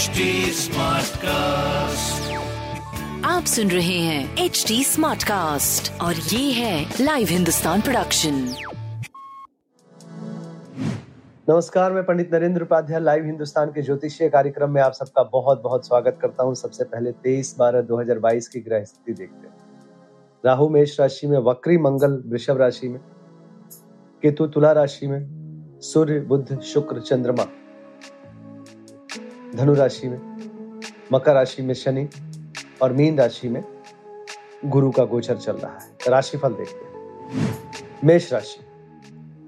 HD Smartcast. आप सुन रहे हैं एच डी स्मार्ट कास्ट और ये है लाइव हिंदुस्तान प्रोडक्शन नमस्कार मैं पंडित नरेंद्र उपाध्याय लाइव हिंदुस्तान के ज्योतिषीय कार्यक्रम में आप सबका बहुत बहुत स्वागत करता हूँ। सबसे पहले 23 बारह 2022 की ग्रह स्थिति देखते हैं। राहु मेष राशि में वक्री मंगल वृषभ राशि में केतु तुला राशि में सूर्य बुध शुक्र चंद्रमा। धनु राशि में, मकर राशि में शनि और मीन राशि में गुरु का गोचर चल रहा है। राशिफल देखते हैं। मेष राशि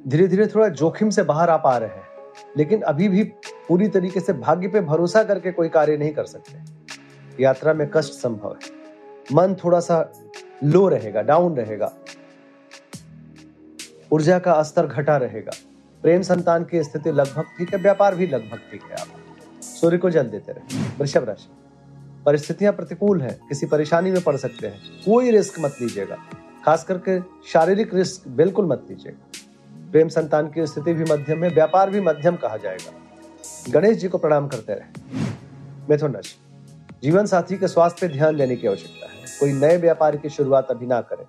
धीरे धीरे थोड़ा जोखिम से बाहर आप आ रहे हैं, लेकिन अभी भी पूरी तरीके से भाग्य पे भरोसा करके कोई कार्य नहीं कर सकते। यात्रा में कष्ट संभव है। मन थोड़ा सा लो रहेगा, डाउन रहेगा। ऊर्जा का स्तर घटा रहेगा। प्रेम संतान की स्थिति लगभग ठीक है, व्यापार भी लगभग ठीक है। आप सूर्य को जल देते रहे। वृषभ राशि। परिस्थितियाँ प्रतिकूल है, किसी परेशानी में पड़ सकते हैं। कोई रिस्क मत लीजिएगा। खास करके शारीरिक रिस्क बिल्कुल मत लीजिएगा। प्रेम संतान की स्थिति भी मध्यम है, व्यापार भी मध्यम कहा जाएगा। गणेश जी को प्रणाम करते रहे। मिथुन राशि। जीवन साथी के स्वास्थ्य पे ध्यान देने की आवश्यकता है। कोई नए व्यापार की शुरुआत अभी ना करें।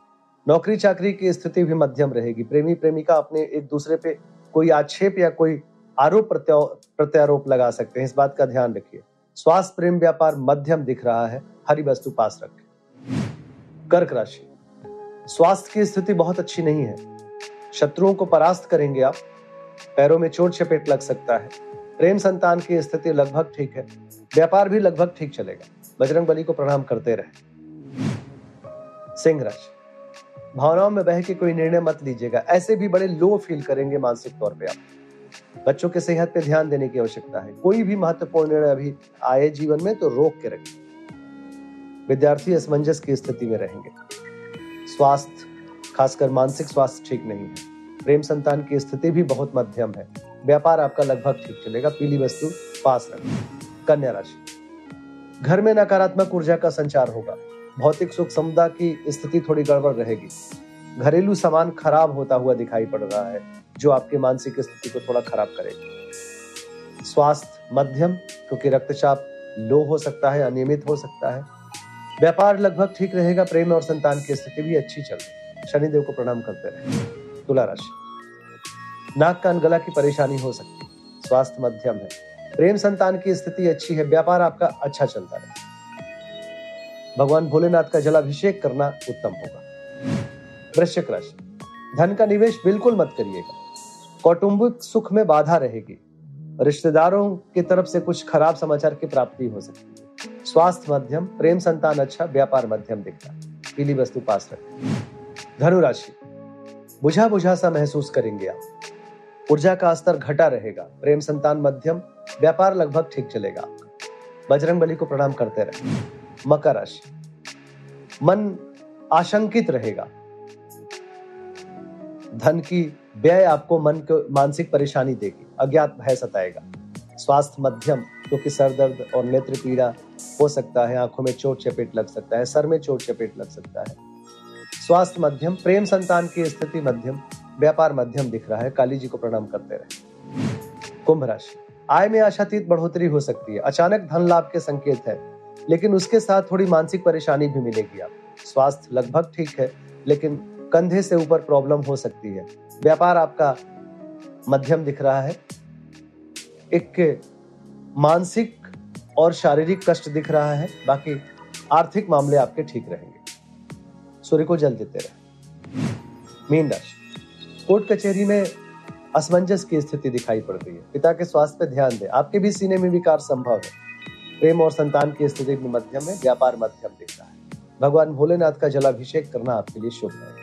नौकरी चाकरी की स्थिति भी मध्यम रहेगी। प्रेमी प्रेमिका अपने एक दूसरे पे कोई आक्षेप या कोई आरोप प्रत्यारोप लगा सकते हैं। इस बात का ध्यान रखिए। स्वास्थ्य प्रेम व्यापार मध्यम दिख रहा है। हरी वस्तु पास रखें। कर्क राशि। स्वास्थ्य की स्थिति बहुत अच्छी नहीं है। शत्रुओं को परास्त करेंगे आप। पैरों में चोट चपेट लग सकता है। प्रेम संतान की स्थिति लगभग ठीक है। व्यापार भी लगभग ठीक चलेगा। बजरंग बली को प्रणाम करते रहे। सिंह राशि। भावनाओं में बह के कोई निर्णय मत लीजिएगा। ऐसे भी बड़े लो फील करेंगे मानसिक तौर पे आप। बच्चों के सेहत पे ध्यान देने की आवश्यकता है। कोई भी महत्वपूर्ण निर्णय अभी आए जीवन में तो रोक के रखें। विद्यार्थी असमंजस की स्थिति में रहेंगे। स्वास्थ्य, खासकर मानसिक स्वास्थ्य ठीक नहीं है। प्रेम संतान की स्थिति भी बहुत मध्यम है। व्यापार आपका लगभग ठीक चलेगा। पीली वस्तु पास रखें। कन्या राशि। घर में नकारात्मक ऊर्जा का संचार होगा। भौतिक सुख समुदा की स्थिति थोड़ी गड़बड़ रहेगी। घरेलू सामान खराब होता हुआ दिखाई पड़ रहा है। जो आपकी मानसिक स्थिति को थोड़ा खराब करेगी। स्वास्थ्य मध्यम, क्योंकि रक्तचाप लो हो सकता है, अनियमित हो सकता है। व्यापार लगभग ठीक रहेगा, प्रेम और संतान की स्थिति भी अच्छी चल रही शनिदेव को प्रणाम करते रहे। तुला राशि। नाक कान गला की परेशानी हो सकती है। स्वास्थ्य मध्यम है। प्रेम संतान की स्थिति अच्छी है। व्यापार आपका अच्छा चलता रहे। भगवान भोलेनाथ का जलाभिषेक करना उत्तम होगा। वृश्चिक राशि। धन का निवेश बिल्कुल मत करिएगा। कौटुंबिक सुख में बाधा रहेगी। रिश्तेदारों की तरफ़ से कुछ खराब समाचार की प्राप्ति हो सकती है। स्वास्थ्य मध्यम, प्रेम संतान अच्छा व्यापार मध्यम दिखता। पीली वस्तु पास रखें। धनु राशि बुझा बुझा सा महसूस करेंगे आप। ऊर्जा का स्तर घटा रहेगा। प्रेम संतान मध्यम, व्यापार लगभग ठीक चलेगा बजरंग बली को प्रणाम करते रहे। मकर राशि। मन आशंकित रहेगा। धन की व्यय आपको मन को, मानसिक परेशानी देगी, अज्ञात भय सताएगा। स्वास्थ्य मध्यम, क्योंकि सर दर्द और नेत्र पीड़ा हो सकता है, आँखों में चोट चपेट लग सकता है, सर में चोट चपेट लग सकता है। स्वास्थ्य मध्यम, प्रेम संतान की स्थिति मध्यम, व्यापार मध्यम दिख रहा है, काली जी को प्रणाम करते रहे। कुंभ राशि। आय में आशातीत बढ़ोतरी हो सकती है, अचानक धन लाभ के संकेत है, लेकिन उसके साथ थोड़ी मानसिक परेशानी भी मिलेगी आप स्वास्थ्य लगभग ठीक है, लेकिन कंधे से ऊपर प्रॉब्लम हो सकती है। व्यापार आपका मध्यम दिख रहा है। एक मानसिक और शारीरिक कष्ट दिख रहा है। बाकी आर्थिक मामले आपके ठीक रहेंगे। सूर्य को जल देते रहे। मीन राशि। कोर्ट कचहरी में असमंजस की स्थिति दिखाई पड़ रही है। पिता के स्वास्थ्य पर ध्यान दें। आपके भी सीने में विकार संभव है। प्रेम और संतान की स्थिति भी मध्यम है। व्यापार मध्यम दिख रहा है। भगवान भोलेनाथ का जलाभिषेक करना आपके लिए शुभ है।